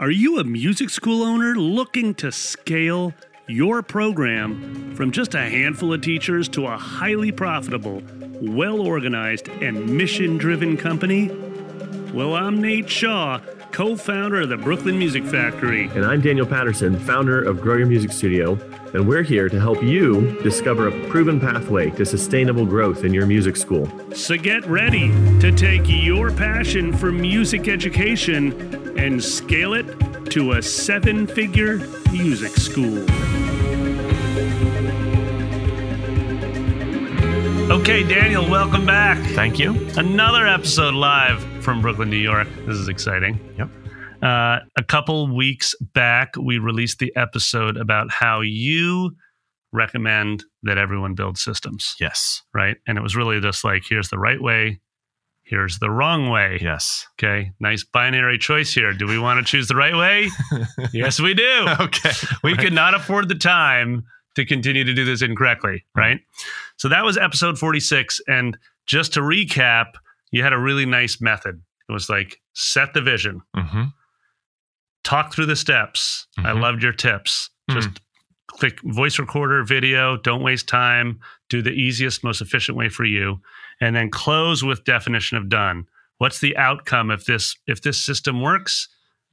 Are you a music school owner looking to scale your program from just a handful of teachers to a highly profitable, well organized, and mission driven company? Well, I'm Nate Shaw, co founder of the Brooklyn Music Factory. And I'm Daniel Patterson, founder of Grow Your Music Studio, and we're here to help you discover a proven pathway to sustainable growth in your music school. So get ready to take your passion for music education and scale it to a seven figure music school. Okay, Daniel, welcome back. Thank you. Another episode live from Brooklyn, New York. This is exciting. Yep. Uh, a couple weeks back, we released the episode about how you recommend that everyone build systems, Yes. right? And it was really just like, here's the right way, here's the wrong way. Yes. Okay, nice binary choice here. Do we want to choose the right way? yes, we do. Okay. We Right. could not afford the time to continue to do this incorrectly, right? So that was episode 46. And just to recap, you had a really nice method. It was like set the vision, hmm talk through the steps. I Mhm. loved your tips. Mm. Just click voice recorder, video, don't waste time, do the easiest, most efficient way for you, and then close with definition of done. What's the outcome if this if this system works?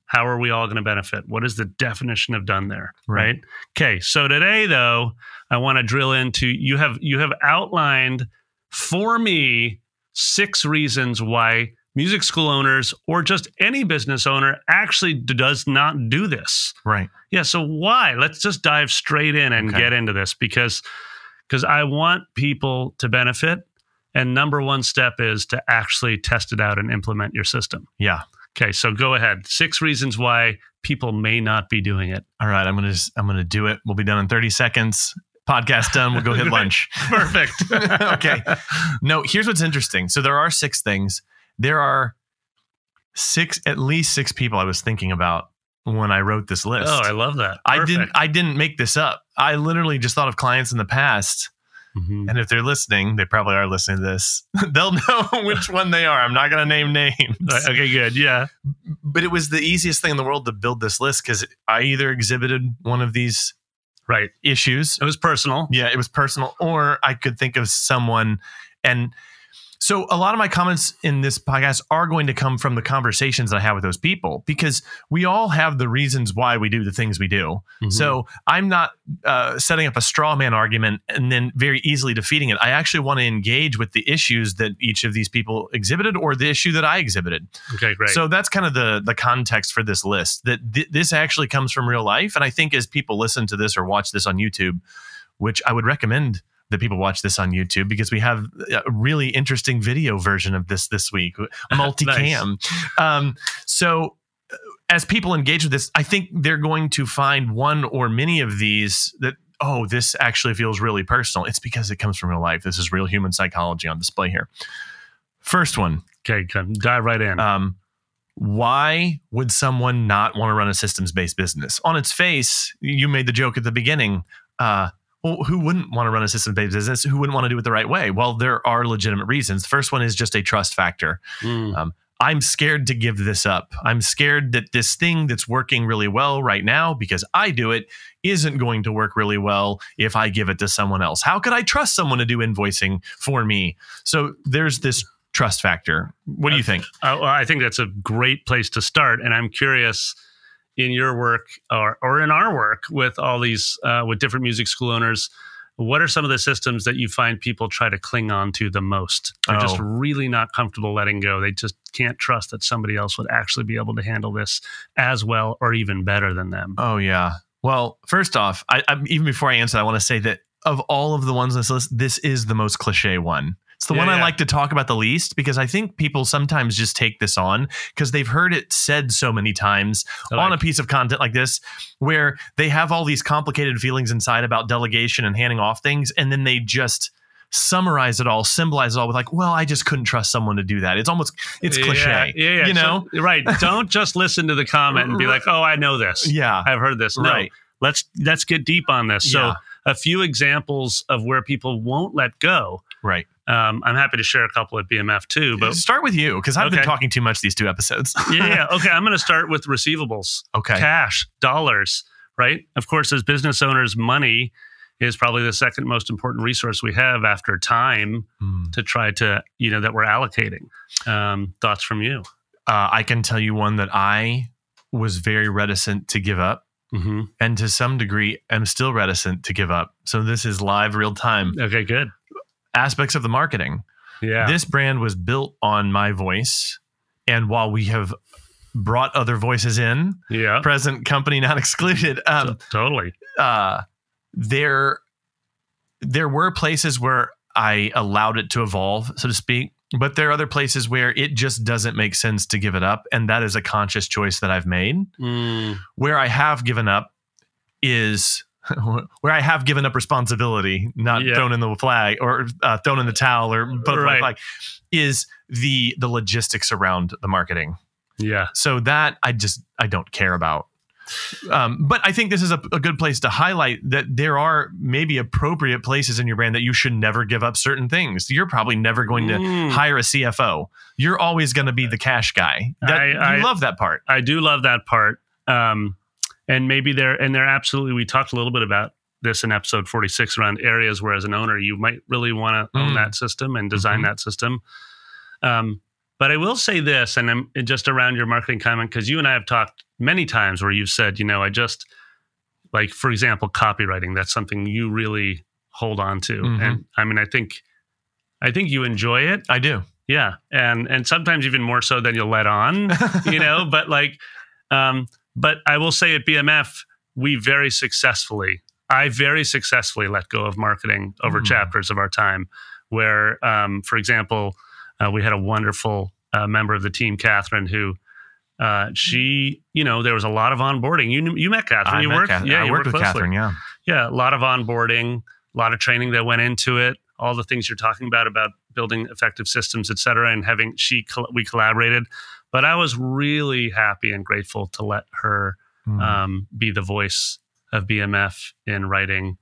How are we all going to benefit? What is the definition of done there? Right. Right. Okay. So today though, I want to drill into you have you have outlined for me six reasons why music school owners or just any business owner actually does not do this. Right. Yeah, so why? Let's just dive straight in and Okay. get into this because because I want people to benefit and number one step is to actually test it out and implement your system. Yeah. Okay, so go ahead. Six reasons why people may not be doing it. All right. I'm gonna just, I'm gonna do it. We'll be done in 30 seconds. Podcast done. We'll go hit lunch. Perfect. okay. No, here's what's interesting. So there are six things. There are six, at least six people I was thinking about when I wrote this list. Oh, I love that. I didn't I didn't make this up. I literally just thought of clients in the past. Mhm. And if they're listening, they probably are listening to this. They'll know which one they are. I'm not gonna name names. Okay, good. Yeah. but it was the easiest thing in the world to build this list because I either exhibited one of these Right. issues. It was personal. Yeah, it was personal, or I could think of someone. And so a lot of my comments in this podcast are going to come from the conversations that I have with those people because we all have the reasons why we do the things we do. Mhm. So I'm not uh, setting up a straw man argument and then very easily defeating it. I actually want to engage with the issues that each of these people exhibited or the issue that I exhibited. okay, great. So that's kind of the the context for this list. That th- this actually comes from real life, and I think as people listen to this or watch this on YouTube, which I would recommend that people watch this on YouTube because we have a really interesting video version of this this week, multicam. um, so uh, as people engage with this, I think they're going to find one or many of these that. Oh, this actually feels really personal. It's because it comes from real life. This is real human psychology on display here. First one, okay, dive right in. um, why would someone not want to run a systems based business? On its face, you made the joke at the beginning. Uh, well, who wouldn't want to run a systems based business? Who wouldn't want to do it the right way? Well, there are legitimate reasons. The first one is just a trust factor. Mm. I'm scared to give this up. I'm scared that this thing that's working really well right now because I do it isn't going to work really well if I give it to someone else. How could I trust someone to do invoicing for me? So there's this trust factor. What do you think? Well, I think that's a great place to start. And I'm curious in your work or, or in our work with all these, uh, with different music school owners, what are some of the systems that you find people try to cling on to the most? They're just Oh. really not comfortable letting go. They just can't trust that somebody else would actually be able to handle this as well or even better than them. Oh yeah. Well, first off, I, I even before I answer, I want to say that of all of the ones on this list, this is the most cliche one. It's the Yeah, one I yeah. like to talk about the least because I think people sometimes just take this on because they've heard it said so many times I on a piece of content like this where they have all these complicated feelings inside about delegation and handing off things and then they just summarize it all symbolize it all with like well i just couldn't trust someone to do that it's almost it's cliche Yeah, yeah, yeah. you know So- right. Don't just listen to the comment and be like, "Oh, I know this. yeah I've heard this." No, right let's let's get deep on this. So, Yeah. a few examples of where people won't let go. right Um, I'm happy to share a couple at BMF too, but start with you because I've been talking too much these two episodes. yeah, yeah. Okay, I'm going to start with receivables, okay. cash, dollars. Right. Of course, as business owners, money is probably the second most important resource we have after time Hmm. to try to you know that we're allocating. Um, thoughts from you? Uh, I can tell you one that I was very reticent to give up, hmm and to some degree, am still reticent to give up. So this is live, real time Okay, good. Aspects of the marketing. Yeah. This brand was built on my voice, and while we have brought other voices in, yeah. present company not excluded, um, totally. uh, there there were places where I allowed it to evolve, so to speak. But there are other places where it just doesn't make sense to give it up. And that is a conscious choice that I've made. Mm, Where I have given up is where I have given up responsibility, not Yeah. thrown in the flag or uh, thrown in the towel or put Right. flag, is the the logistics around the marketing. yeah. So that I just I don't care about. Um, but I think this is a, a good place to highlight that there are maybe appropriate places in your brand that you should never give up certain things. You're probably never going to Mm. hire a CFO. You're always going to be the cash guy. That, I- I- you love that part. I do love that part. Um, and maybe there, and there absolutely, we talked a little bit about this in episode 46 around areas where, as an owner, you might really want to own Mm. that system and design Mhm. that system. Um, but I will say this, and I'm just around your marketing comment, because you and I have talked many times where you've said, you know, I just, like, for example, copywriting, that's something you really hold on to. Mhm. And I mean, I think, I think you enjoy it. I do. Yeah. And, and sometimes even more so than you'll let on you know but like um but i will say at bmf we very successfully i very successfully let go of marketing over Mm. chapters of our time where um for example uh, we had a wonderful uh, member of the team catherine who uh, she, you know, there was a lot of onboarding. You you met Catherine. I you met worked, Kath- yeah, I you worked with closely. Catherine. Yeah. Yeah, a lot of onboarding, a lot of training that went into it. All the things you're talking about about building effective systems, et cetera, and having she we collaborated. But I was really happy and grateful to let her Mm. um, be the voice of BMF in writing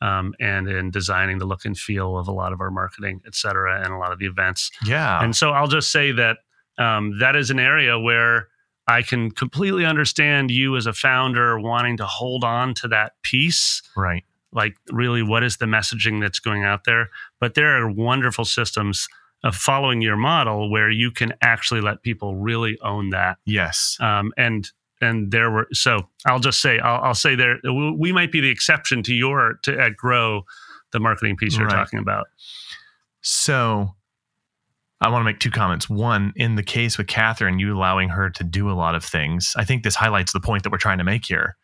um, and in designing the look and feel of a lot of our marketing, et cetera, and a lot of the events. yeah. And so I'll just say that um, that is an area where I can completely understand you as a founder wanting to hold on to that piece. right. Like, really, what is the messaging that's going out there? But there are wonderful systems of following your model where you can actually let people really own that. Yes. Um, and and there were so I'll just say I'll, I'll say there we might be the exception to your to at grow the marketing piece you're Right. talking about. So I want to make two comments. One, in the case with Catherine, you allowing her to do a lot of things, I think this highlights the point that we're trying to make here.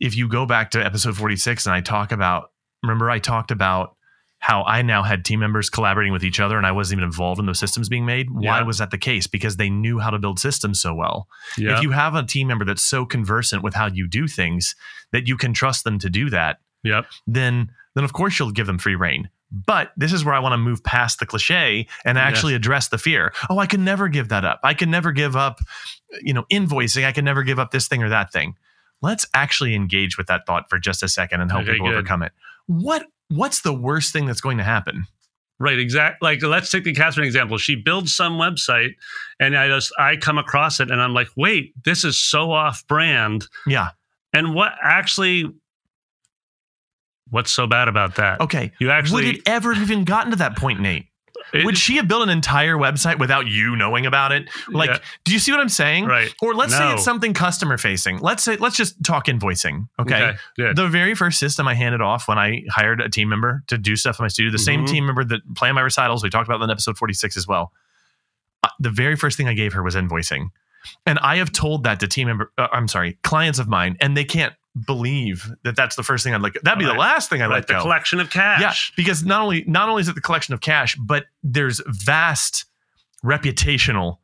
If you go back to episode 46 and I talk about, remember, I talked about how I now had team members collaborating with each other and I wasn't even involved in those systems being made. Why Yeah. was that the case? Because they knew how to build systems so well. Yeah, If you have a team member that's so conversant with how you do things that you can trust them to do that, yep, then then of course you'll give them free rein. But this is where I want to move past the cliche and actually address the fear. Oh, I can never give that up. I can never give up, you know, invoicing. I can never give up this thing or that thing. Let's actually engage with that thought for just a second and help Okay, people good. overcome it. What what's the worst thing that's going to happen? right, exactly. Like let's take the Catherine example. She builds some website, and I just I come across it, and I'm like, wait, this is so off brand. Yeah. And what actually, what's so bad about that? Okay. You actually, Would it ever have even gotten to that point, Nate? It- Would she have built an entire website without you knowing about it? Like, Yeah. do you see what I'm saying? right? Or let's say it's something customer facing. Let's say let's just talk invoicing. Okay. good. The very first system I handed off when I hired a team member to do stuff in my studio, the same Mhm. team member that planned my recitals, we talked about in episode 46 as well. Uh, The very first thing I gave her was invoicing. And I have told that to team member, uh, I'm sorry, clients of mine, and they can't believe that that's the first thing I'd like. That'd be the last thing I right, let the go. collection of cash. Yeah, because not only not only is it the collection of cash, but there's vast reputational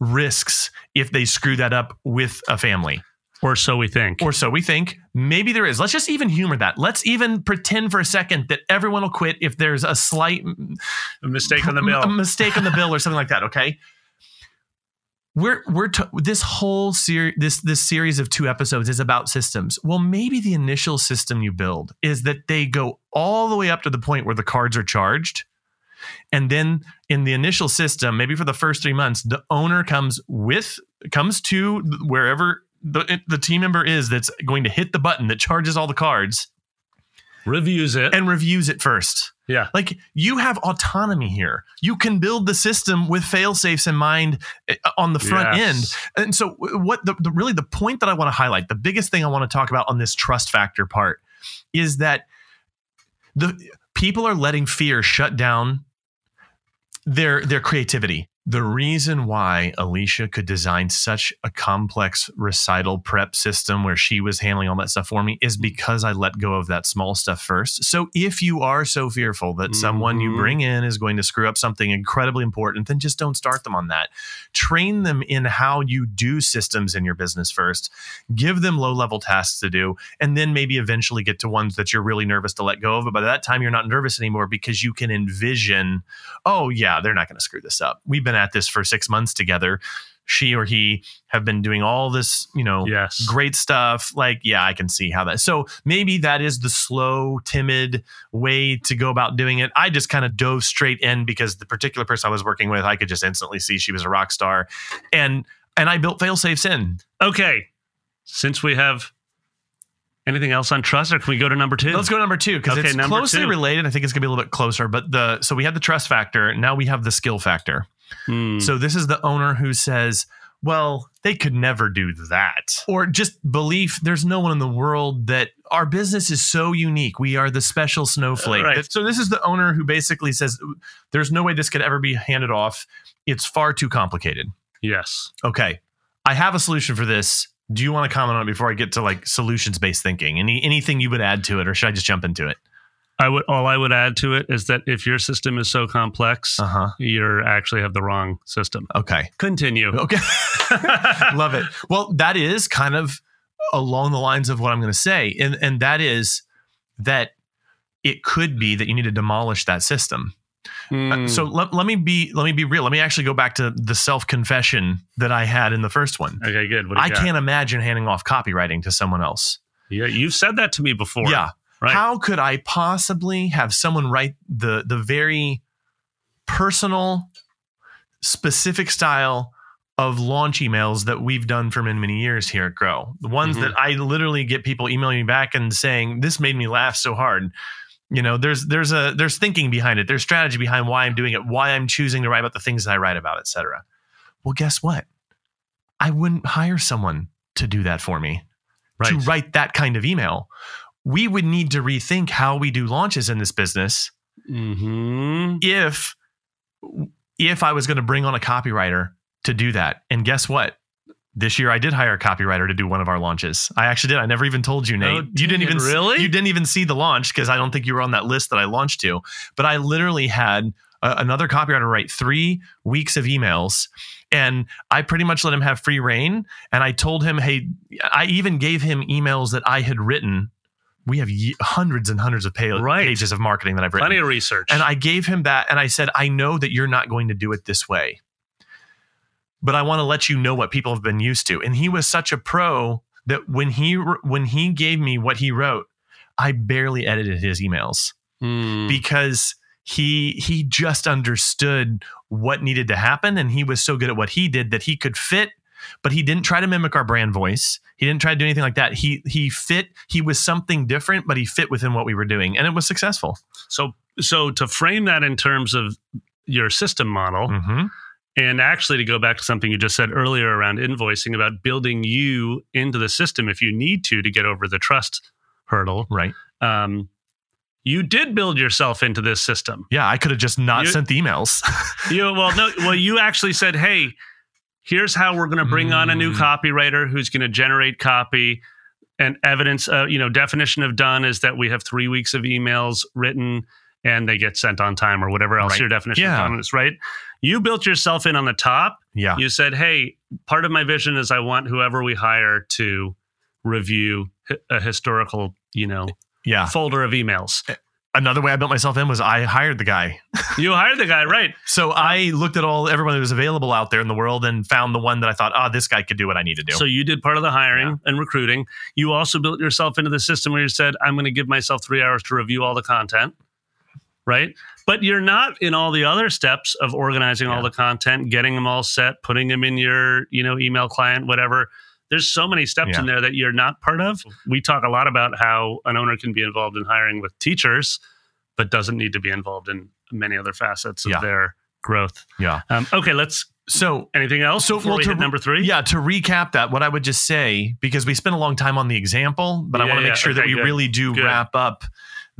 risks if they screw that up with a family. Or so we think. Or so we think. Maybe there is. Let's just even humor that. Let's even pretend for a second that everyone will quit if there's a slight a mistake on the bill. a mistake on the bill or something like that. Okay. We're we're t- this whole series this this series of two episodes is about systems. Well, maybe the initial system you build is that they go all the way up to the point where the cards are charged, And then in the initial system, maybe for the first three months, the owner comes with comes to wherever the the team member is that's going to hit the button that charges all the cards Reviews it. and reviews it first. Yeah. Like you have autonomy here. You can build the system with fail safes in mind uh, on the front Yes. end. And so, what the, the really the point that I want to highlight, the biggest thing I want to talk about on this trust factor part, is that the people are letting fear shut down their their creativity. The reason why Alicia could design such a complex recital prep system where she was handling all that stuff for me is because I let go of that small stuff first. So if you are so fearful that someone you Mhm. bring in is going to screw up something incredibly important, then just don't start them on that. Train them in how you do systems in your business first. Give them low level tasks to do, and then maybe eventually get to ones that you're really nervous to let go of. But by that time, you're not nervous anymore because you can envision, oh, yeah, they're not going to screw this up. We've been at this for six months together. She or he have been doing all this, you know, Yes. great stuff. Like, yeah, I can see how that. So maybe that is the slow, timid way to go about doing it. I just kind of dove straight in because the particular person I was working with, I could just instantly see she was a rock star, and and I built fail safes in. Okay. Since we have anything else on trust, or can we go to number two? Let's go to number two because Okay, it's closely two. related. I think it's gonna be a little bit closer, but the so we had the trust factor. Now we have the skill factor. Hmm. So this is the owner who says, well, they could never do that. Or just belief there's no one in the world that our business is so unique. We are the special snowflake. Uh, right. So this is the owner who basically says there's no way this could ever be handed off. It's far too complicated. yes. Okay. I have a solution for this. Do you want to comment on it before I get to like solutions based thinking? Any anything you would add to it, or should I just jump into it? I would all I would add to it is that if your system is so complex, Uh huh. you're actually have the wrong system. Okay. Continue. Okay. Love it. Well, that is kind of along the lines of what I'm going to say. And, and that is that it could be that you need to demolish that system. Uh, Hmm. so let, let me be let me be real. Let me actually go back to the self confession that I had in the first one. okay, good. I got? can't imagine handing off copywriting to someone else. Yeah, you've said that to me before. Yeah. Right. How could I possibly have someone write the the very personal, specific style of launch emails that we've done for many many years here at Grow? The ones Mhm. that I literally get people emailing me back and saying, "This made me laugh so hard." You know, there's there's a there's thinking behind it. There's strategy behind why I'm doing it, why I'm choosing to write about the things that I write about, etc. Well, guess what? I wouldn't hire someone to do that for me right. to write that kind of email. We would need to rethink how we do launches in this business hmm if if I was going to bring on a copywriter to do that. And guess what? This year I did hire a copywriter to do one of our launches. I actually did. I never even told you, Nate. Oh, you didn't even really? you didn't even see the launch because I don't think you were on that list that I launched to. But I literally had another copywriter write three weeks of emails, and I pretty much let him have free rein. And I told him, hey, I even gave him emails that I had written. We have ye- hundreds and hundreds of pa- Right. pages of marketing that I've written. Plenty of research. And I gave him that and I said, I know that you're not going to do it this way, but I want to let you know what people have been used to. And he was such a pro that when he when he gave me what he wrote, I barely edited his emails. Hmm. because he he just understood what needed to happen and he was so good at what he did that he could fit but he didn't try to mimic our brand voice. He didn't try to do anything like that. He he fit he was something different but he fit within what we were doing and it was successful. So so to frame that in terms of your system model, hmm and actually to go back to something you just said earlier around invoicing about building you into the system if you need to to get over the trust hurdle. right Um, you did build yourself into this system. Yeah, I could have just not You- sent the emails. You well, no, well, you actually said, "Hey, here's how we're going to bring on a new Mm. copywriter who's going to generate copy." And evidence, uh, you know, definition of done is that we have three weeks of emails written and they get sent on time or whatever else Right. your definition Yeah. of done is, right? You built yourself in on the top. yeah. You said, "Hey, part of my vision is I want whoever we hire to review a historical, you know, Yeah. folder of emails." Another way I built myself in was I hired the guy. you hired the guy, right? So I looked at all everyone that was available out there in the world and found the one that I thought, oh, this guy could do what I need to do. So you did part of the hiring and recruiting. You also built yourself into the system where you said, I'm going to give myself three hours to review all the content. Right? But you're not in all the other steps of organizing all the content, getting them all set, putting them in your, you know, email client, whatever. There's so many steps Yeah. in there that you're not part of. We talk a lot about how an owner can be involved in hiring with teachers, but doesn't need to be involved in many other facets of Yeah. their growth. Yeah. Um, okay, let's. So Anything else? So, well, we to hit number three. Yeah, to recap that, what I would just say, because we spent a long time on the example, but I want to yeah, make sure that we good, really do good. wrap up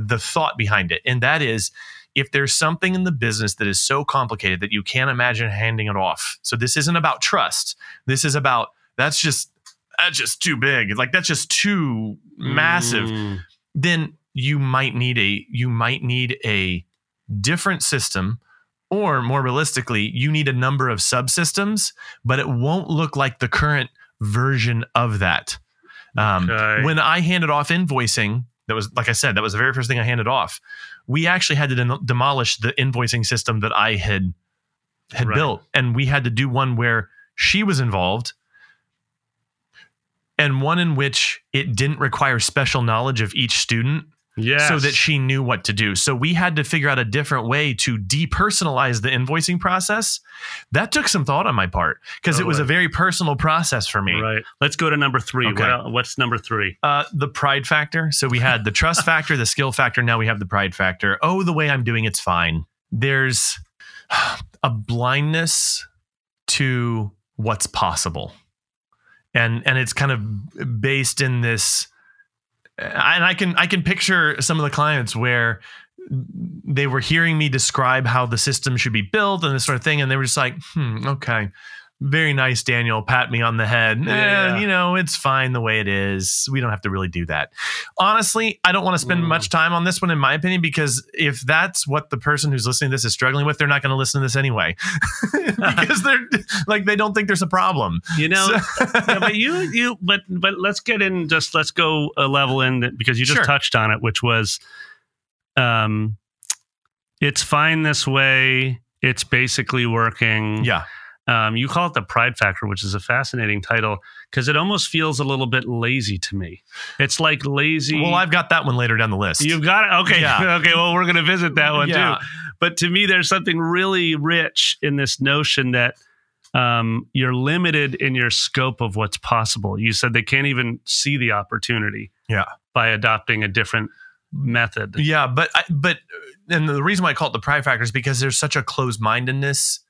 the thought behind it. And that is if there's something in the business that is so complicated that you can't imagine handing it off. So this isn't about trust. This is about that's just that's just too big. Like that's just too massive. Mm, Then you might need a you might need a different system or more realistically you need a number of subsystems but it won't look like the current version of that um, Okay. when i handed off invoicing that was like i said that was the very first thing i handed off. We actually had to dem- demolish the invoicing system that i had had Right. built. And we had to do one where she was involved and one in which it didn't require special knowledge of each student Yes. so that she knew what to do. So we had to figure out a different way to depersonalize the invoicing process. That took some thought on my part because it was a very personal process for me. Right. Let's go to number three. Okay. What what's number three? Uh, the pride factor. So we had the trust factor, the skill factor. Now we have the pride factor. Oh, the way I'm doing it's fine. There's a blindness to what's possible, and and it's kind of based in this. And I can I can picture some of the clients where they were hearing me describe how the system should be built and this sort of thing, and they were just like, "Hmm, okay." Very nice, Daniel. Pat me on the head. Yeah. Eh, you know, it's fine the way it is. We don't have to really do that. Honestly, I don't want to spend Mm. much time on this one, in my opinion, because if that's what the person who's listening to this is struggling with, they're not going to listen to this anyway, because they're like they don't think there's a problem. You know, So- yeah, but you you but but let's get in just let's go a level in because you just Sure. touched on it, which was um it's fine this way. It's basically working. yeah, Um, you call it the pride factor, which is a fascinating title because it almost feels a little bit lazy to me. It's like lazy. well, I've got that one later down the list. You've got it. Okay. Yeah. Okay. Well, we're going to visit that one Yeah. too. But to me, there's something really rich in this notion that um, you're limited in your scope of what's possible. You said they can't even see the opportunity. Yeah. By adopting a different method. Yeah, but I, but and the reason why I call it the pride factor is because there's such a closed mindedness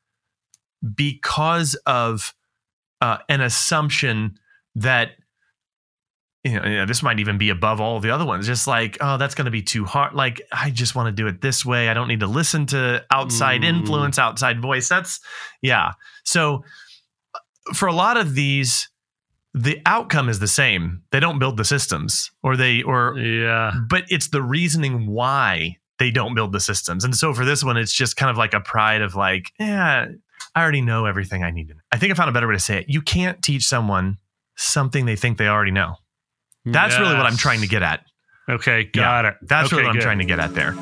because of uh, an assumption that you know, this might even be above all the other ones. Just like, oh, that's going to be too hard. Like, I just want to do it this way. I don't need to listen to outside Mm. influence, outside voice. That's yeah. So for a lot of these, the outcome is the same. They don't build the systems, or they or Yeah. but it's the reasoning why they don't build the systems. And so for this one, it's just kind of like a pride of like, yeah, I already know everything I need to know. I think I found a better way to say it. You can't teach someone something they think they already know. That's really what I'm trying to get at. Okay. Got it. That's okay, really what I'm trying to get at there.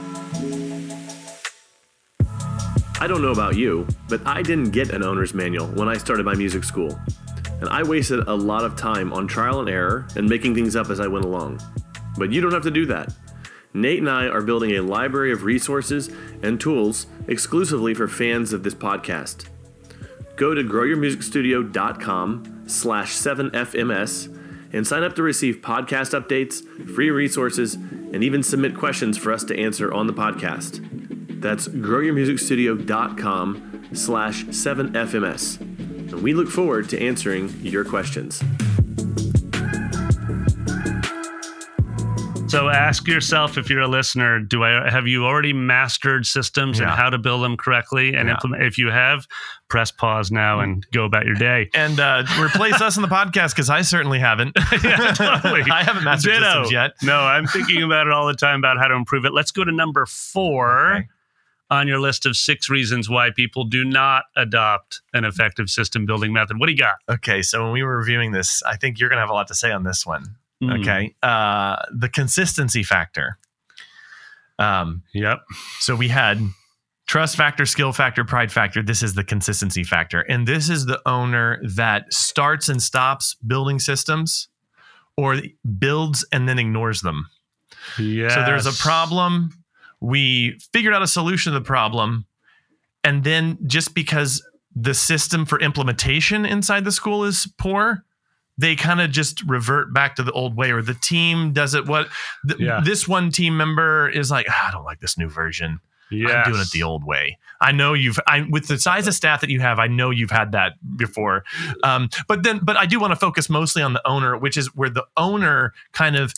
I don't know about you, but I didn't get an owner's manual when I started my music school. And I wasted a lot of time on trial and error and making things up as I went along. But you don't have to do that. Nate and I are building a library of resources and tools exclusively for fans of this podcast. Go to growyourmusicstudio.com slash 7fms and sign up to receive podcast updates, free resources, and even submit questions for us to answer on the podcast. That's growyourmusicstudio.com slash 7fms. And we look forward to answering your questions. So ask yourself if you're a listener, do I have you already mastered systems and how to build them correctly and Yeah. implement if you have, press pause now and go about your day. And uh, replace us in the podcast because I certainly haven't. Yeah, totally. I haven't mastered Ditto. systems yet. No, I'm thinking about it all the time about how to improve it. Let's go to number four Okay. on your list of six reasons why people do not adopt an effective system building method. What do you got? Okay, so when we were reviewing this, I think you're going to have a lot to say on this one. Mm, Okay, uh, the consistency factor. Um, Yep. so we had trust factor, skill factor, pride factor. This is the consistency factor, and this is the owner that starts and stops building systems, or builds and then ignores them. Yeah. So there's a problem we figured out a solution to the problem and then just because the system for implementation inside the school is poor they kind of just revert back to the old way or the team does it. What th- Yeah. this one team member is like "Ah, i don't like this new version. Yes. i'm doing it the old way. I know you've i with the size of staff that you have i know you've had that before. Um, but then but i do want to focus mostly on the owner which is where the owner kind of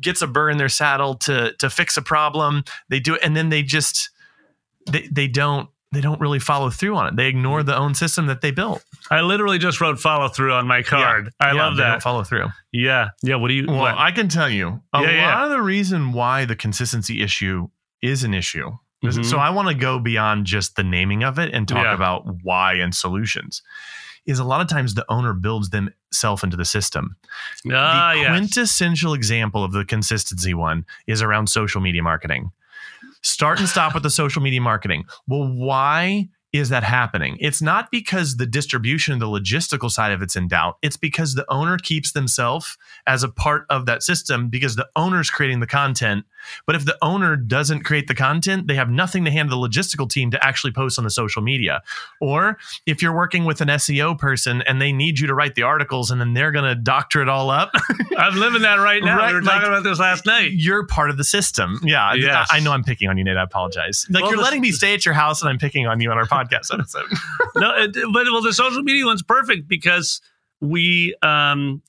gets a burr in their saddle to to fix a problem. They do it and then they just they, they don't they don't really follow through on it they ignore the own system that they built I literally just wrote follow through on my card. I Yeah, love that. follow through Yeah. Yeah. What do you? Well, what? I can tell you a Yeah, yeah. lot of the reason why the consistency issue is an issue. is- Mhm. So I want to go beyond just the naming of it and talk Yeah. about why and solutions. Is a lot of times the owner builds themselves into the system. ah, the yes. quintessential example of the consistency one is around social media marketing. Start and stop with the social media marketing. Well, why is that happening? It's not because the distribution, the logistical side of it's in doubt. It's because the owner keeps themselves as a part of that system because the owner's creating the content. But if the owner doesn't create the content, they have nothing to hand the logistical team to actually post on the social media. Or if you're working with an SEO person and they need you to write the articles and then they're going to doctor it all up, I'm living that right now. Right, we were like- talking about this last night. you're part of the system. Yeah. Yes. I, I know I'm picking on you, Nate. I apologize. Like Well, you're letting me stay at your house and I'm picking on you on our podcast episode. no, it, but well, the social media one's perfect because we um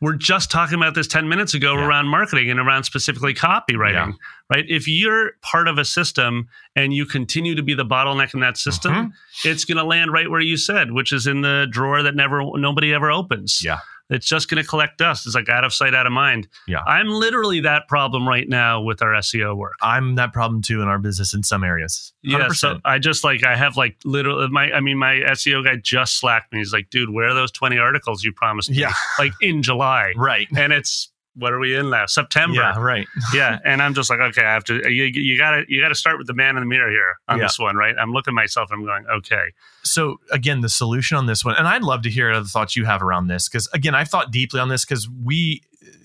we're just talking about this 10 minutes ago Yeah. around marketing and around specifically copywriting, Yeah. right? If you're part of a system and you continue to be the bottleneck in that system, Mhm. it's going to land right where you said, which is in the drawer that never nobody ever opens. Yeah. It's just going to collect dust. It's like out of sight, out of mind. Yeah. I'm literally that problem right now with our SEO work. I'm that problem too in our business in some areas. 100%. Yeah, so I just like I have like literally my I mean my SEO guy just slacked me. He's like, dude, where are those twenty articles you promised me? Yeah. like in July, right. and it's what are we in now? September. Yeah, right. Yeah, and I'm just like, okay, I have to. You, you gotta you gotta start with the man in the mirror here on Yeah. this one, right? I'm looking at myself. And I'm going, okay, So again, the solution on this one, and I'd love to hear other thoughts you have around this, because again, I've thought deeply on this because we,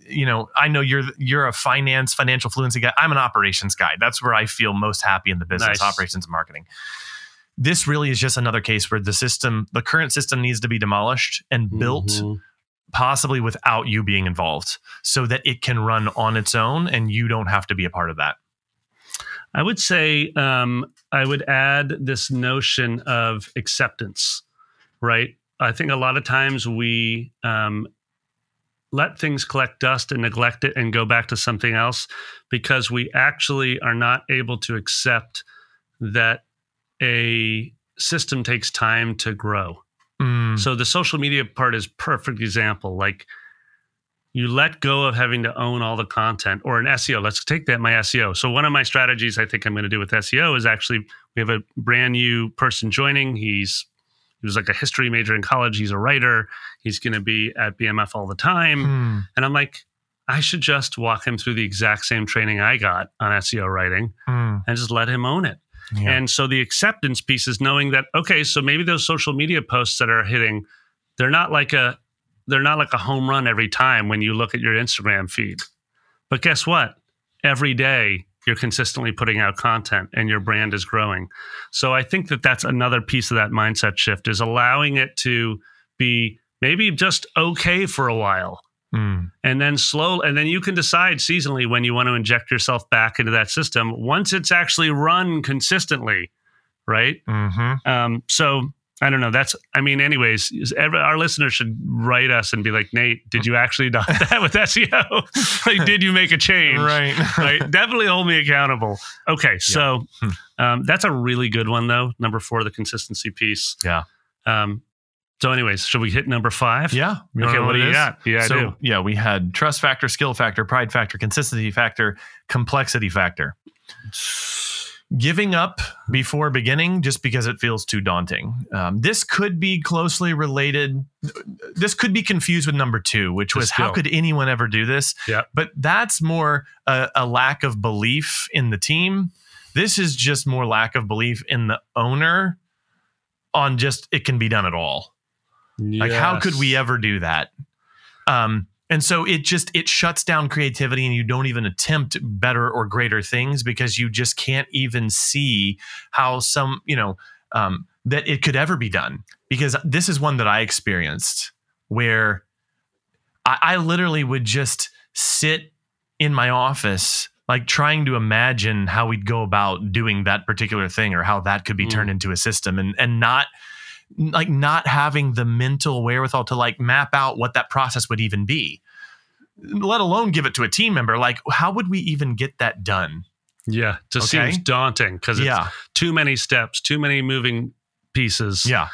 you know, I know you're you're a finance financial fluency guy. I'm an operations guy. That's where I feel most happy in the business, Nice. operations and marketing. This really is just another case where the system, the current system, needs to be demolished and built Mhm. Possibly without you being involved, so that it can run on its own and you don't have to be a part of that. I would say um, I would add this notion of acceptance, right? I think a lot of times we um, let things collect dust and neglect it and go back to something else because we actually are not able to accept that a system takes time to grow. Mm, So the social media part is perfect example. Like you let go of having to own all the content or an SEO. Let's take that my SEO. So one of my strategies I think I'm going to do with SEO is actually we have a brand new person joining. He's he was like a history major in college. He's a writer. He's going to be at BMF all the time. mm, And I'm like, I should just walk him through the exact same training I got on SEO writing mm, and just let him own it. And so the acceptance piece is knowing that okay, so maybe those social media posts that are hitting, they're not like a they're not like a home run every time when you look at your Instagram feed. But guess what? Every day you're consistently putting out content and your brand is growing. So I think that that's another piece of that mindset shift is allowing it to be maybe just okay for a while Mm, and then slow and then you can decide seasonally when you want to inject yourself back into that system once it's actually run consistently right mhm. um, so i don't know that's i mean anyways every, our listeners should write us and be like nate did you actually do that with seo like did you make a change Right. right definitely hold me accountable okay so Hmm. um, that's a really good one though number four the consistency piece Yeah. um, so anyways should we hit number five Yeah. Okay what do you is? got yeah so i do yeah, we had trust factor, skill factor, pride factor, consistency factor, complexity factor. Giving up before beginning just because it feels too daunting. Um, this could be closely related. This could be confused with number two, which was how could anyone ever do this? Yeah. But that's more a, a lack of belief in the team. This is just more lack of belief in the owner on just it can be done at all. Like, how could we ever do that? Um, And so it just it shuts down creativity and you don't even attempt better or greater things because you just can't even see how some, you know, um, that it could ever be done. Because this is one that I experienced where I, I literally would just sit in my office like trying to imagine how we'd go about doing that particular thing or how that could be turned Mm. into a system and and not like not having the mental wherewithal to like map out what that process would even be let alone give it to a team member. Like how would we even get that done? Yeah, just Okay. seems daunting because it's yeah. too many steps, too many moving pieces. yeah.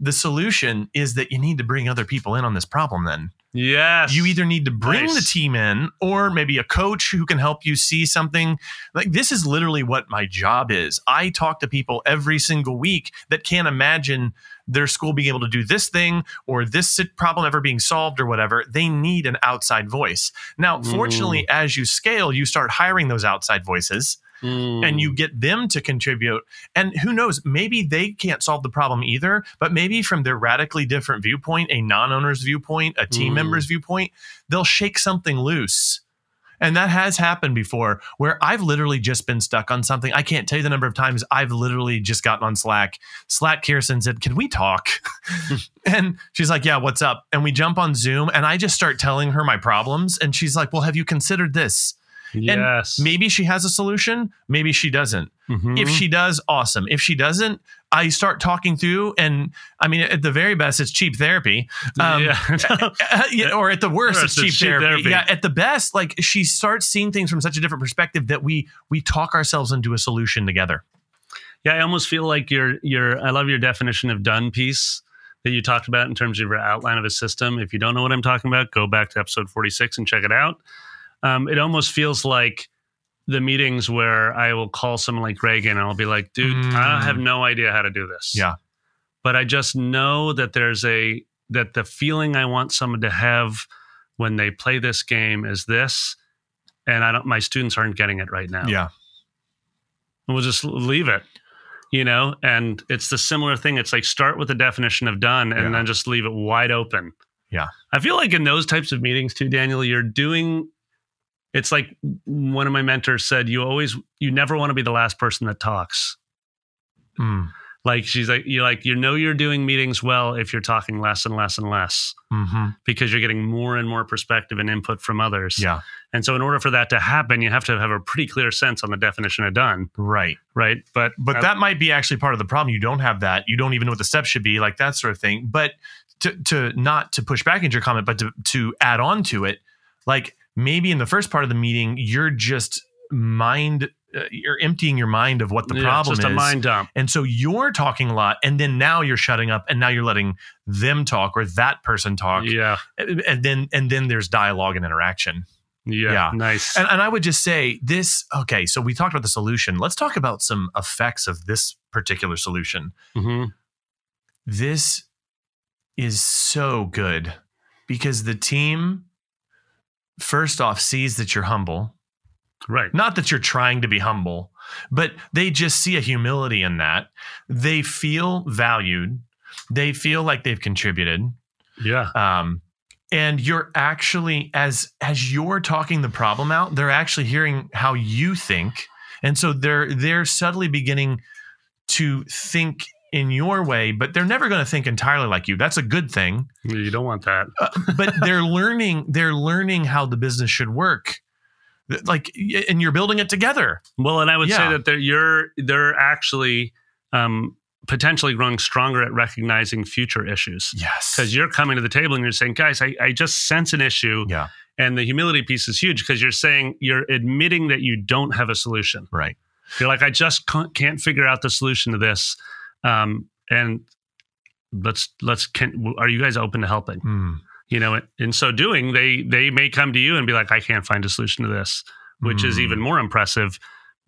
The solution is that you need to bring other people in on this problem then Yes. you either need to bring Nice. the team in or maybe a coach who can help you see something like this is literally what my job is i talk to people every single week that can't imagine their school being able to do this thing or this problem ever being solved or whatever they need an outside voice now Mm. fortunately as you scale you start hiring those outside voices Mm. and you get them to contribute. And who knows, maybe they can't solve the problem either, but maybe from their radically different viewpoint, a non owner's viewpoint, a team Mm. member's viewpoint, they'll shake something loose. And that has happened before where I've literally just been stuck on something. I can't tell you the number of times I've literally just gotten on Slack. Slack Kirsten said, Can we talk? and she's like, Yeah, what's up? And we jump on Zoom and I just start telling her my problems. And she's like, Well, have you considered this? Yes. Maybe she has a solution, maybe she doesn't. Mhm. If she does, awesome. If she doesn't, I start talking through, and I mean, at the very best, it's cheap therapy. Um, yeah. or at the worst, Worst, it's cheap, cheap therapy. therapy. Yeah, at the best, like she starts seeing things from such a different perspective that we we talk ourselves into a solution together. Yeah, I almost feel like your your I love your definition of done piece that you talked about in terms of your outline of a system. If you don't know what I'm talking about, go back to episode 46 and check it out. Um, it almost feels like the meetings where I will call someone like Reagan and I'll be like, dude, I Mm. have no idea how to do this. Yeah. But I just know that there's a that the feeling I want someone to have when they play this game is this. And I don't my students aren't getting it right now Yeah, and we'll just leave it you know and it's the similar thing it's like start with the definition of done and Yeah. then just leave it wide open Yeah. i feel like in those types of meetings too daniel you're doing it's like one of my mentors said you always you never want to be the last person that talks Mm. like she's like you like you know you're doing meetings well if you're talking less and less and less hmm because you're getting more and more perspective and input from others yeah, and so in order for that to happen you have to have a pretty clear sense on the definition of done right. right but But I- that might be actually part of the problem. You don't have that. You don't even know what the steps should be, like that sort of thing. But to to not to push back into your comment, but to to add on to it, like maybe in the first part of the meeting, you're just mind, uh, you're emptying your mind of what the Yeah, problem just is. a mind dump and so you're talking a lot, and then now you're shutting up, and now you're letting them talk or that person talk, Yeah. and and then and then there's dialogue and interaction. Yeah. Yeah. Nice. And, and I would just say this. Okay, so we talked about the solution. Let's talk about some effects of this particular solution. Mhm. This is so good because the team, first off, sees that you're humble. Right. Not that you're trying to be humble, but they just see a humility in that. They feel valued. They feel like they've contributed. Yeah. Um, and you're actually as as you're talking the problem out, they're actually hearing how you think, and so they're they're subtly beginning to think in your way, but they're never going to think entirely like you. That's a good thing. You don't want that. but they're learning they're learning how the business should work. Like and you're building it together. Well, and I would say that they're you're they're actually um, potentially growing stronger at recognizing future issues. Yes. Because you're coming to the table and you're saying, guys, I, I just sense an issue, yeah. And the humility piece is huge because you're saying you're admitting that you don't have a solution. right. You're like, I just can't figure out the solution to this, um, and let's let's can are you guys open to helping? Hmm. you know in so doing they they may come to you and be like i can't find a solution to this which is Hmm. even more impressive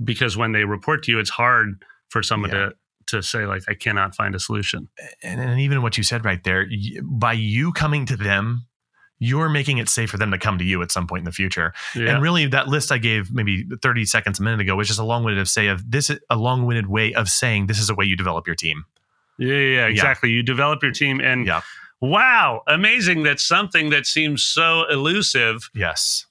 because when they report to you it's hard for someone Yeah. to to say like i cannot find a solution and, and even what you said right there y- by you coming to them you're making it safe for them to come to you at some point in the future. Yeah. and really that list i gave maybe 30 seconds a minute ago was just a long-winded of say of this a long-winded way of saying this is a way you develop your team. Yeah, yeah, yeah, exactly. You develop your team and Yeah. wow, amazing that something that seems so elusive, Yes,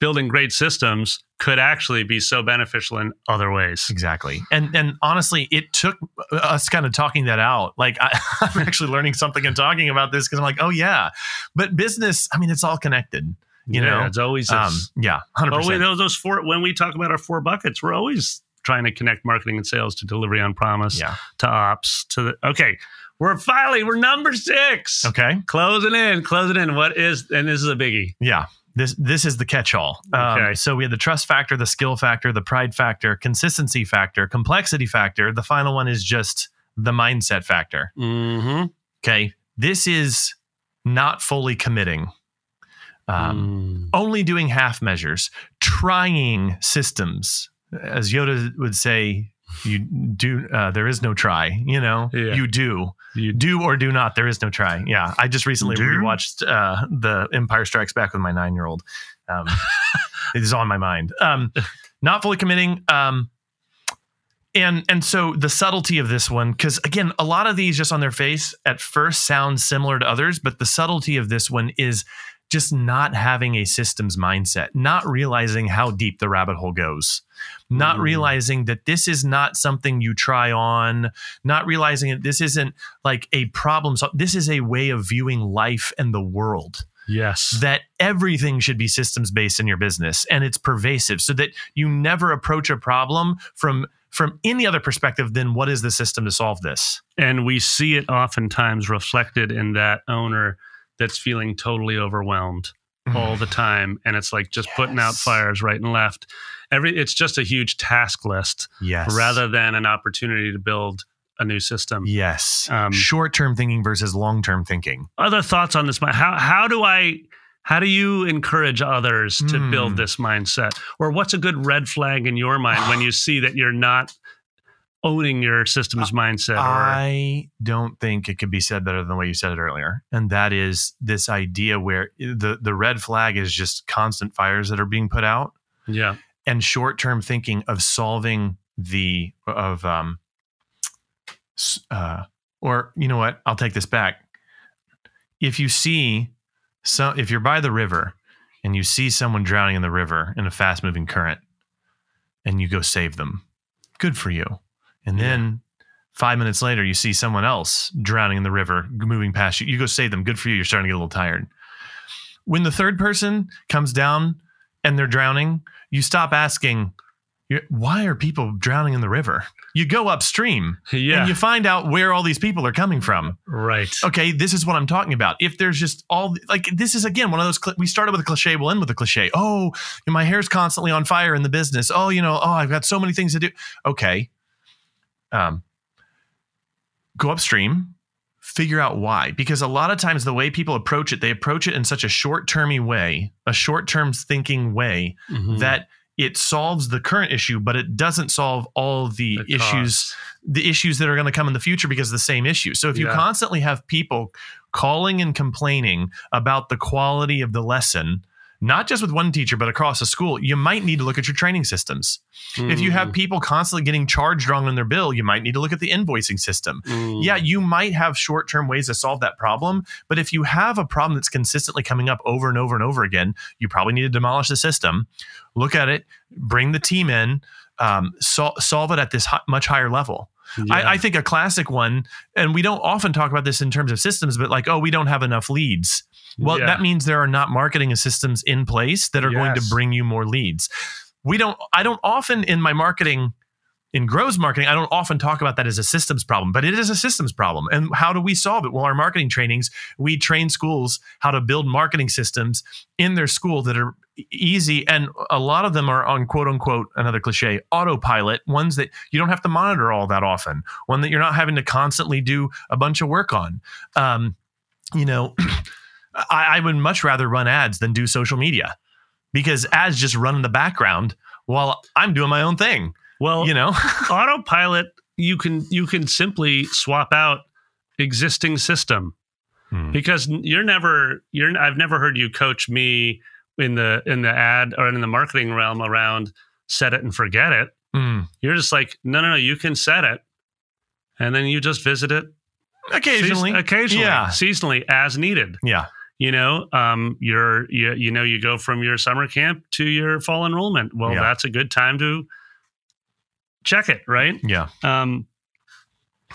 building great systems, could actually be so beneficial in other ways. exactly. And and honestly, it took us kind of talking that out. Like I, I'm actually learning something and talking about this because I'm like, oh yeah, but business. I mean, it's all connected. You Yeah, know, it's always um, this- yeah, hundred percent. those, those four. When we talk about our four buckets, we're always trying to connect marketing and sales to delivery on promise, Yeah. to ops, to the. Okay, we're finally we're number six. Okay. Closing in, closing in. What is and this is a biggie. Yeah. This this is the catch-all. Um, Okay. So we had the trust factor, the skill factor, the pride factor, consistency factor, complexity factor. The final one is just the mindset factor. Mm-hmm. Okay. This is not fully committing. Um, Mm. only doing half measures, trying systems. As Yoda would say, you do. Uh, there is no try. You know, Yeah. you do. You do or do not. There is no try. Yeah, I just recently Do? rewatched uh, the Empire Strikes Back with my nine-year-old. Um, it is on my mind. Um, not fully committing. Um, and and so the subtlety of this one, because again, a lot of these just on their face at first sound similar to others, but the subtlety of this one is just not having a systems mindset, not realizing how deep the rabbit hole goes, not Mm. realizing that this is not something you try on, not realizing that this isn't like a problem. So this is a way of viewing life and the world yes. that everything should be systems based in your business and it's pervasive so that you never approach a problem from from any other perspective than what is the system to solve this and we see it oftentimes reflected in that owner that's feeling totally overwhelmed all the time. And it's like just putting out fires right and left. Every it's just a huge task list yes. rather than an opportunity to build a new system. Yes. Um, short-term thinking versus long-term thinking. Other thoughts on this how how do i how do you encourage others to Hmm. build this mindset? Or what's a good red flag in your mind when you see that you're not owning your systems mindset or I don't think it could be said better than the way you said it earlier. And that is this idea where the the red flag is just constant fires that are being put out. Yeah. And short-term thinking of solving the of um uh or you know what? I'll take this back. If you see so if you're by the river and you see someone drowning in the river in a fast moving current and you go save them good for you and then five minutes later you see someone else drowning in the river moving past you. You go save them. Good for you. You're starting to get a little tired. When the third person comes down and they're drowning you stop asking why are people drowning in the river? You go upstream yeah. and you find out where all these people are coming from. Right. Okay this is what i'm talking about. If there's just all like this is again one of those cli- we started with a cliche we'll end with a cliche. Oh my hair's constantly on fire in the business. Oh you know oh i've got so many things to do. Okay um go upstream figure out why because a lot of times the way people approach it they approach it in such a short-termy way a short-term thinking way Mhm. that it solves the current issue but it doesn't solve all the, The issues the issues that are going to come in the future because of the same issue. So if you constantly have people calling and complaining about the quality of the lesson, not just with one teacher, but across a school, you might need to look at your training systems. If you have people constantly getting charged wrong on their bill, you might need to look at the invoicing system. Mm. Yeah, you might have short term ways to solve that problem. But if you have a problem that's consistently coming up over and over and over again, you probably need to demolish the system, look at it, bring the team in, um, sol- solve it at this hi- much higher level. Yeah. I, I think a classic one, and we don't often talk about this in terms of systems, but like, oh, we don't have enough leads. Well, Yeah. that means there are not marketing systems in place that are going to bring you more leads. We don't, I don't often in my marketing, in Grows marketing, I don't often talk about that as a systems problem, but it is a systems problem. And how do we solve it? Well, our marketing trainings, we train schools how to build marketing systems in their school that are easy. And a lot of them are on quote unquote, another cliche, autopilot, ones that you don't have to monitor all that often, one that you're not having to constantly do a bunch of work on. Um, you know, I, I would much rather run ads than do social media because ads just run in the background while I'm doing my own thing. well You know, autopilot you can you can simply swap out existing system Hmm. because you're never you're I've never heard you coach me in the in the ad or in the marketing realm around set it and forget it. Mm. You're just like no no no you can set it and then you just visit it Occasionally. Seas- occasionally, Yeah. seasonally, as needed. Yeah. You know, um, you're you, you know you go from your summer camp to your fall enrollment. Well, Yeah. that's a good time to check it, right? Yeah. Um,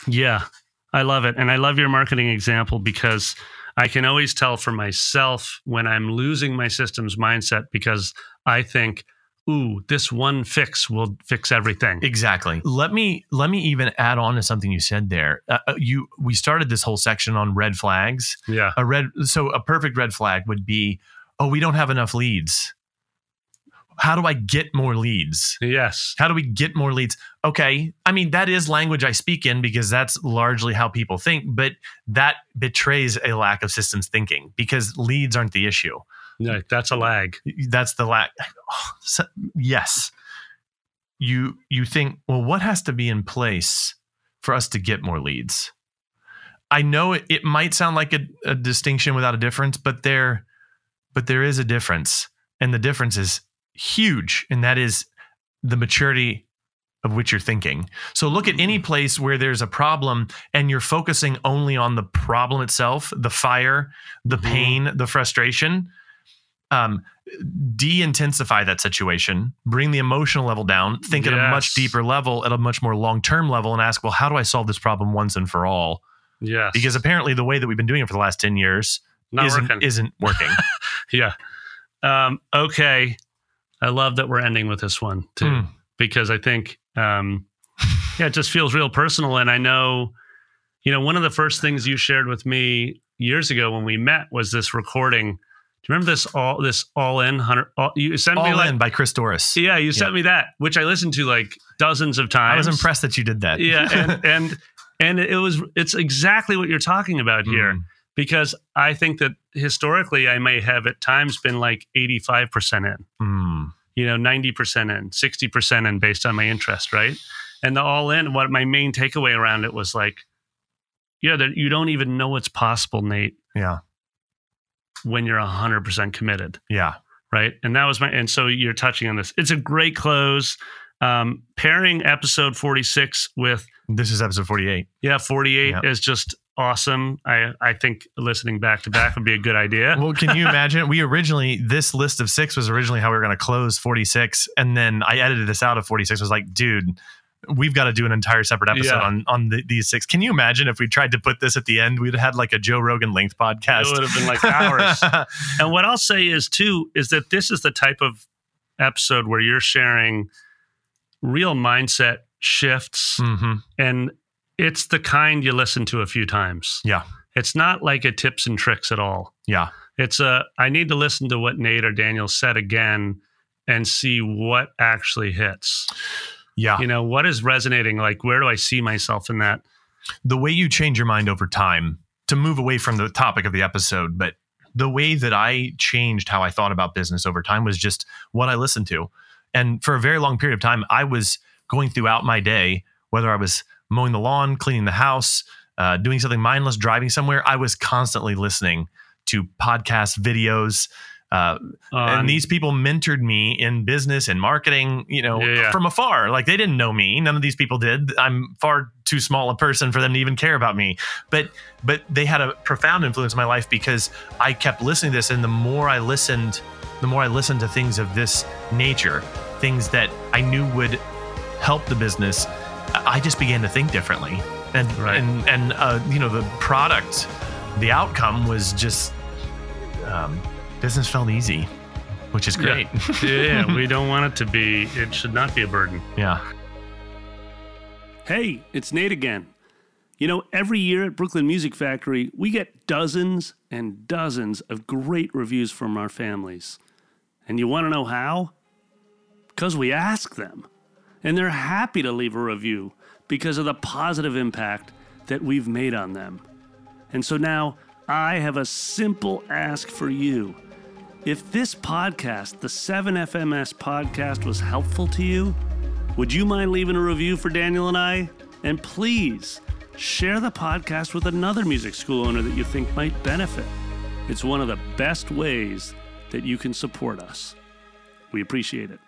yeah, I love it, and I love your marketing example because I can always tell for myself when I'm losing my systems mindset because I think, "Ooh, this one fix will fix everything." Exactly. Let me let me even add on to something you said there. Uh, uh, you we started this whole section on red flags. Yeah, A red so a perfect red flag would be, "Oh, we don't have enough leads." How do I get more leads? yes, How do we get more leads? Okay. I mean, that is language I speak in because that's largely how people think, but that betrays a lack of systems thinking because leads aren't the issue. Yeah, that's a lag. That's the lack. so- yes. You you think, well, what has to be in place for us to get more leads? I know it, it might sound like a, a distinction without a difference, but there but there is a difference. And the difference is huge. And that is the maturity of which you're thinking. So look at any place where there's a problem and you're focusing only on the problem itself, the fire, the Mhm. pain, the frustration. Um, de-intensify that situation, bring the emotional level down, think at a much deeper level, at a much more long-term level, and ask, well, how do I solve this problem once and for all? Yes, Because apparently the way that we've been doing it for the last 10 years not isn't, working. isn't working. yeah. Um, okay. I love that we're ending with this one too, Mm. because I think, um, yeah, it just feels real personal. And I know, you know, one of the first things you shared with me years ago when we met was this recording. Do you remember this all this all in hundred? You sent me All like, in by Chris Doris. yeah, you sent me that, which I listened to like dozens of times. I was impressed that you did that. Yeah, and and and it was it's exactly what you're talking about here Mm. because I think that historically I may have at times been like 85% in, Mm. you know, 90% in, 60% in based on my interest, right? And the all in, what my main takeaway around it was like, yeah, that you don't even know what's possible, Nate, Yeah. When you're 100% committed, Yeah. right? And that was my, and so you're touching on this. It's a great close. Um, pairing episode 46 with This is episode 48. Yeah, 48 Yeah. is just awesome. I I think listening back to back would be a good idea. Well, can you imagine? We originally, this list of six was originally how we were going to close 46. And then I edited this out of 46. I was like, dude, we've got to do an entire separate episode Yeah. on, on the, these six. Can you imagine if we tried to put this at the end? We'd have had like a Joe Rogan length podcast. It would have been like hours. and what I'll say is too is that this is the type of episode where you're sharing real mindset shifts hmm and it's the kind you listen to a few times. Yeah. It's not like a tips and tricks at all. Yeah. It's a I need to listen to what Nate or Daniel said again and see what actually hits. Yeah. You know, what is resonating? Like where do I see myself in that? the way you change your mind over time to move away from the topic of the episode, but the way that I changed how I thought about business over time was just what I listened to. And for a very long period of time, I was going throughout my day, whether I was mowing the lawn, cleaning the house, uh, doing something mindless, driving somewhere, I was constantly listening to podcasts, videos. Uh, and these people mentored me in business and marketing, you know, Yeah, yeah. from afar. Like they didn't know me. None of these people did. I'm far too small a person for them to even care about me. But but they had a profound influence in my life because I kept listening to this and the more I listened, the more I listened to things of this nature, things that I knew would help the business, I just began to think differently. And Right. and and uh, you know, the product, the outcome was just um, business felt easy, which is great. yeah, we don't want it to be, it should not be a burden. yeah. Hey, it's Nate again. You know, every year at Brooklyn Music Factory, we get dozens and dozens of great reviews from our families. And you want to know how? Because we ask them. And they're happy to leave a review because of the positive impact that we've made on them. And so now I have a simple ask for you. If this podcast, the 7FMS podcast, was helpful to you, would you mind leaving a review for Daniel and I? And please share the podcast with another music school owner that you think might benefit. It's one of the best ways that you can support us. We appreciate it.